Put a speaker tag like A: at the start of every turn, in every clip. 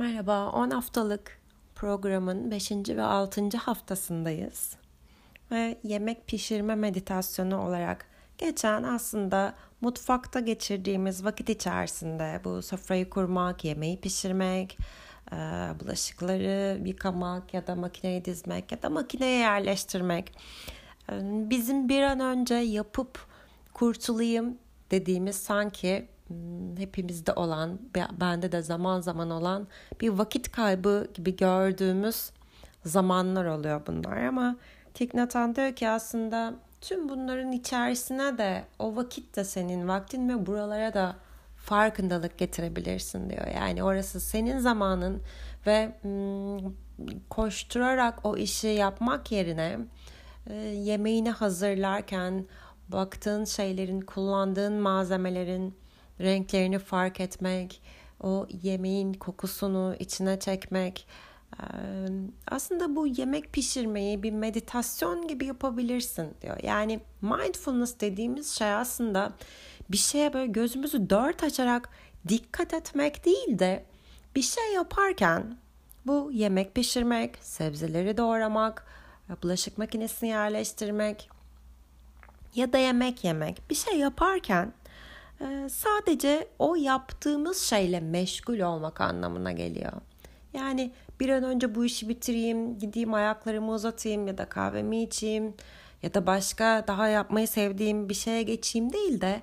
A: Merhaba, 10 haftalık programın 5. ve 6. haftasındayız. Ve yemek pişirme meditasyonu olarak geçen aslında mutfakta geçirdiğimiz vakit içerisinde bu sofrayı kurmak, yemeği pişirmek, e, bulaşıkları yıkamak ya da makineye dizmek ya da makineye yerleştirmek e, bizim bir an önce yapıp kurtulayım dediğimiz sanki hepimizde olan, bende de zaman zaman olan bir vakit kaybı gibi gördüğümüz zamanlar oluyor bunlar ama Thich diyor ki aslında tüm bunların içerisine de o vakit de senin vaktin ve buralara da farkındalık getirebilirsin diyor. Yani orası senin zamanın ve hmm, koşturarak o işi yapmak yerine e, yemeğini hazırlarken baktığın şeylerin, kullandığın malzemelerin renklerini fark etmek, o yemeğin kokusunu içine çekmek. Aslında bu yemek pişirmeyi bir meditasyon gibi yapabilirsin diyor. Yani mindfulness dediğimiz şey aslında bir şeye böyle gözümüzü dört açarak dikkat etmek değil de bir şey yaparken bu yemek pişirmek, sebzeleri doğramak, bulaşık makinesini yerleştirmek ya da yemek yemek bir şey yaparken sadece o yaptığımız şeyle meşgul olmak anlamına geliyor. Yani bir an önce bu işi bitireyim, gideyim ayaklarımı uzatayım ya da kahvemi içeyim ya da başka daha yapmayı sevdiğim bir şeye geçeyim değil de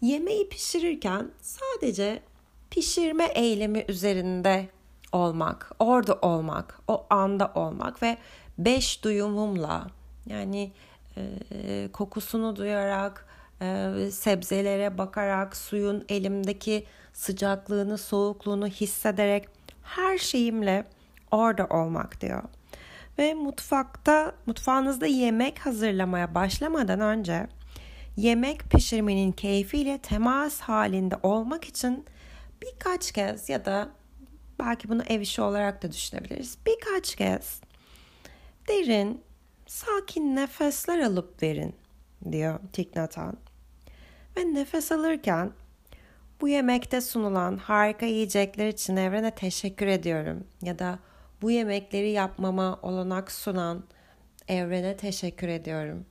A: yemeği pişirirken sadece pişirme eylemi üzerinde olmak, orada olmak, o anda olmak ve beş duyumumla yani e, kokusunu duyarak, e, sebzelere bakarak, suyun elimdeki sıcaklığını, soğukluğunu hissederek her şeyimle orada olmak diyor. Ve mutfakta, mutfağınızda yemek hazırlamaya başlamadan önce yemek pişirmenin keyfiyle temas halinde olmak için birkaç kez ya da belki bunu ev işi olarak da düşünebiliriz. Birkaç kez derin, sakin nefesler alıp verin diyor Thich ve nefes alırken bu yemekte sunulan harika yiyecekler için evrene teşekkür ediyorum ya da bu yemekleri yapmama olanak sunan evrene teşekkür ediyorum.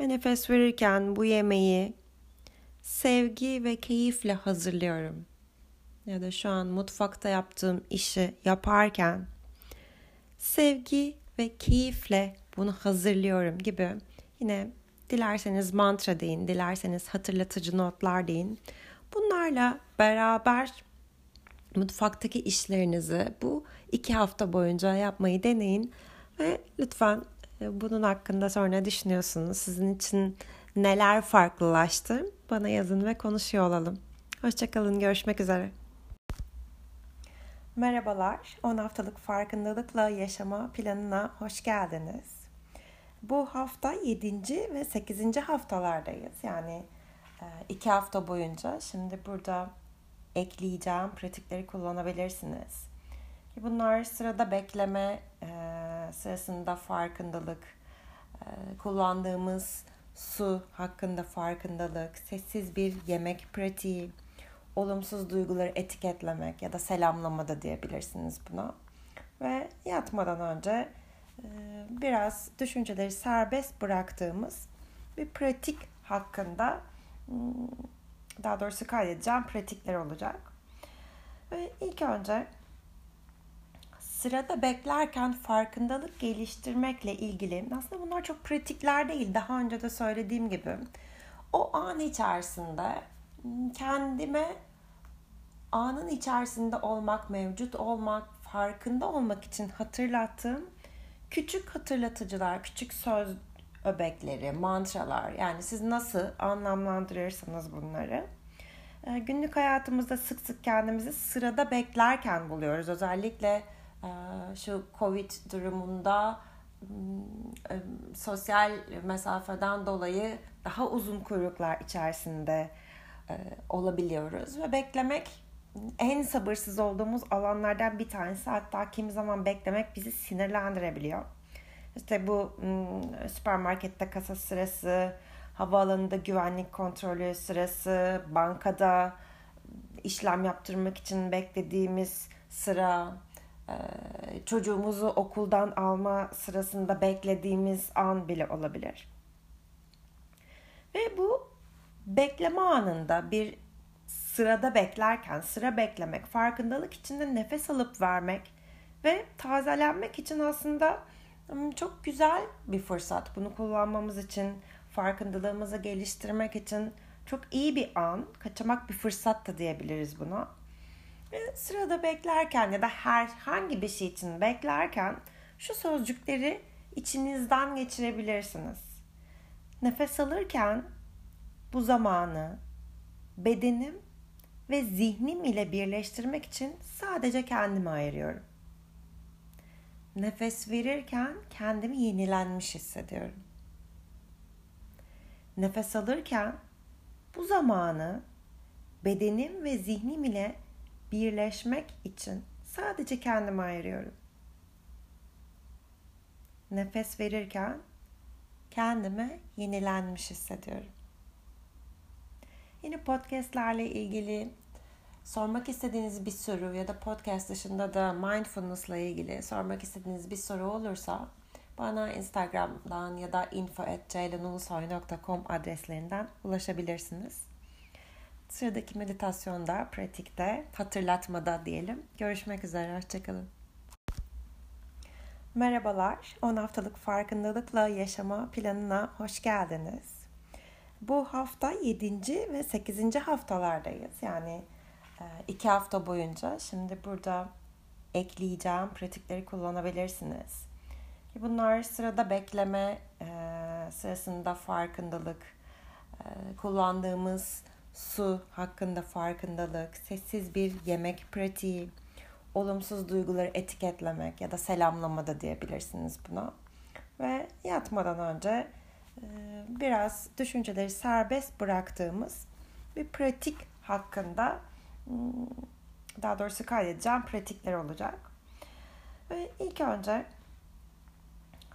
A: Ve nefes verirken bu yemeği sevgi ve keyifle hazırlıyorum. Ya da şu an mutfakta yaptığım işi yaparken sevgi ve keyifle bunu hazırlıyorum gibi yine Dilerseniz mantra deyin, dilerseniz hatırlatıcı notlar deyin. Bunlarla beraber mutfaktaki işlerinizi bu iki hafta boyunca yapmayı deneyin ve lütfen e, bunun hakkında sonra düşünüyorsunuz. Sizin için neler farklılaştı? Bana yazın ve konuşuyor olalım. Hoşçakalın, görüşmek üzere. Merhabalar, 10 haftalık farkındalıkla yaşama planına hoş geldiniz. Bu hafta 7. ve 8. haftalardayız. Yani e, iki hafta boyunca şimdi burada ekleyeceğim pratikleri kullanabilirsiniz. Bunlar sırada bekleme e, sırasında farkındalık, e, kullandığımız su hakkında farkındalık, sessiz bir yemek pratiği, olumsuz duyguları etiketlemek ya da selamlama da diyebilirsiniz buna. Ve yatmadan önce biraz düşünceleri serbest bıraktığımız bir pratik hakkında hmm, daha doğrusu kaydedeceğim pratikler olacak. Ve ilk önce sırada beklerken farkındalık geliştirmekle ilgili aslında bunlar çok pratikler değil. Daha önce de söylediğim gibi o an içerisinde kendime anın içerisinde olmak, mevcut olmak, farkında olmak için hatırlattığım küçük hatırlatıcılar, küçük söz öbekleri, mantralar yani siz nasıl anlamlandırırsanız bunları e, günlük hayatımızda sık sık kendimizi sırada beklerken buluyoruz. Özellikle e, şu Covid durumunda e, sosyal mesafeden dolayı daha uzun kuyruklar içerisinde olabiliyoruz ve beklemek en sabırsız olduğumuz alanlardan bir tanesi. Hatta kimi zaman beklemek bizi sinirlendirebiliyor. İşte bu süpermarkette kasa sırası, havaalanında güvenlik kontrolü sırası, bankada işlem yaptırmak için beklediğimiz sıra, e, çocuğumuzu okuldan alma sırasında beklediğimiz an bile olabilir. Ve bu bekleme anında bir sırada beklerken sıra beklemek, farkındalık içinde nefes alıp vermek ve tazelenmek için aslında hmm, çok güzel bir fırsat. Bunu kullanmamız için, farkındalığımızı geliştirmek için çok iyi bir an, kaçamak bir fırsat da diyebiliriz buna. Sırada beklerken ya da herhangi bir şey için beklerken şu sözcükleri içinizden geçirebilirsiniz. Nefes alırken bu zamanı bedenim ve zihnim ile birleştirmek için sadece kendimi ayırıyorum. Nefes verirken kendimi yenilenmiş hissediyorum. Nefes alırken bu zamanı bedenim ve zihnim ile birleşmek için sadece kendimi ayırıyorum. Nefes verirken kendimi yenilenmiş hissediyorum. Yine podcastlerle ilgili sormak istediğiniz bir soru ya da podcast dışında da mindfulness ile ilgili sormak istediğiniz bir soru olursa bana Instagram'dan ya da info.ceylanulusoy.com adreslerinden ulaşabilirsiniz. Sıradaki meditasyonda, pratikte, hatırlatmada diyelim. Görüşmek üzere, hoşçakalın. Merhabalar, 10 haftalık farkındalıkla yaşama planına hoş geldiniz. Bu hafta 7. ve 8. haftalardayız. Yani e, iki hafta boyunca şimdi burada ekleyeceğim pratikleri kullanabilirsiniz. Bunlar sırada bekleme e, sırasında farkındalık, e, kullandığımız su hakkında farkındalık, sessiz bir yemek pratiği, olumsuz duyguları etiketlemek ya da selamlama da diyebilirsiniz buna. Ve yatmadan önce biraz düşünceleri serbest bıraktığımız bir pratik hakkında hmm, daha doğrusu kaydedeceğim pratikler olacak. Ve ilk önce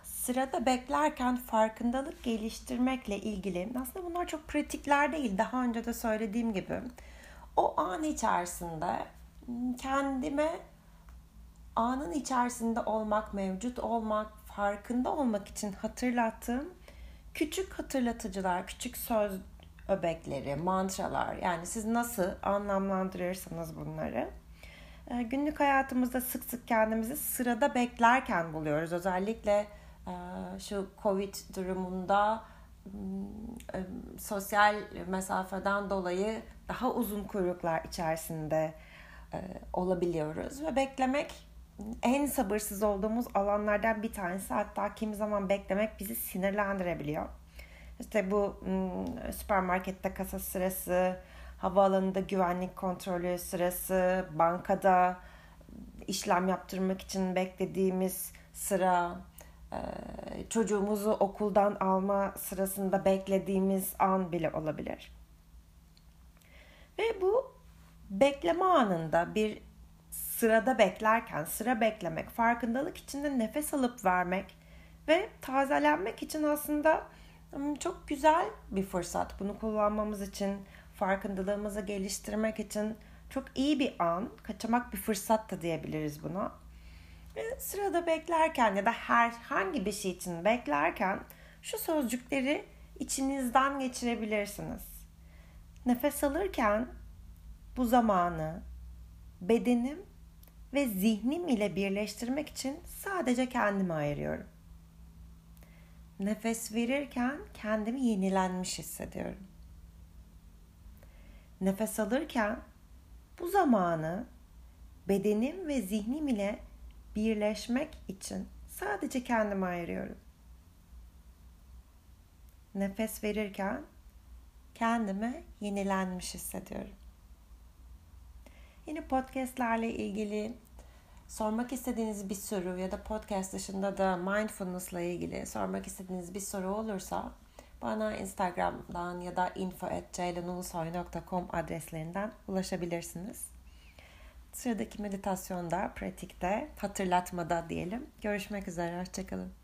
A: sırada beklerken farkındalık geliştirmekle ilgili aslında bunlar çok pratikler değil. Daha önce de söylediğim gibi o an içerisinde kendime anın içerisinde olmak, mevcut olmak, farkında olmak için hatırlattığım küçük hatırlatıcılar, küçük söz öbekleri, mantralar yani siz nasıl anlamlandırırsanız bunları e, günlük hayatımızda sık sık kendimizi sırada beklerken buluyoruz. Özellikle e, şu Covid durumunda e, sosyal mesafeden dolayı daha uzun kuyruklar içerisinde olabiliyoruz ve beklemek en sabırsız olduğumuz alanlardan bir tanesi. Hatta kimi zaman beklemek bizi sinirlendirebiliyor. İşte bu hmm, süpermarkette kasa sırası, havaalanında güvenlik kontrolü sırası, bankada işlem yaptırmak için beklediğimiz sıra, e, çocuğumuzu okuldan alma sırasında beklediğimiz an bile olabilir. Ve bu bekleme anında bir sırada beklerken sıra beklemek, farkındalık içinde nefes alıp vermek ve tazelenmek için aslında hmm, çok güzel bir fırsat. Bunu kullanmamız için, farkındalığımızı geliştirmek için çok iyi bir an, kaçamak bir fırsat da diyebiliriz buna. Ve sırada beklerken ya da herhangi bir şey için beklerken şu sözcükleri içinizden geçirebilirsiniz. Nefes alırken bu zamanı bedenim ve zihnim ile birleştirmek için sadece kendimi ayırıyorum. Nefes verirken kendimi yenilenmiş hissediyorum. Nefes alırken bu zamanı bedenim ve zihnim ile birleşmek için sadece kendimi ayırıyorum. Nefes verirken kendimi yenilenmiş hissediyorum. Yine podcastlerle ilgili sormak istediğiniz bir soru ya da podcast dışında da mindfulness ile ilgili sormak istediğiniz bir soru olursa bana Instagram'dan ya da info.ceylanulusoy.com adreslerinden ulaşabilirsiniz. Sıradaki meditasyonda, pratikte, hatırlatmada diyelim. Görüşmek üzere, hoşçakalın.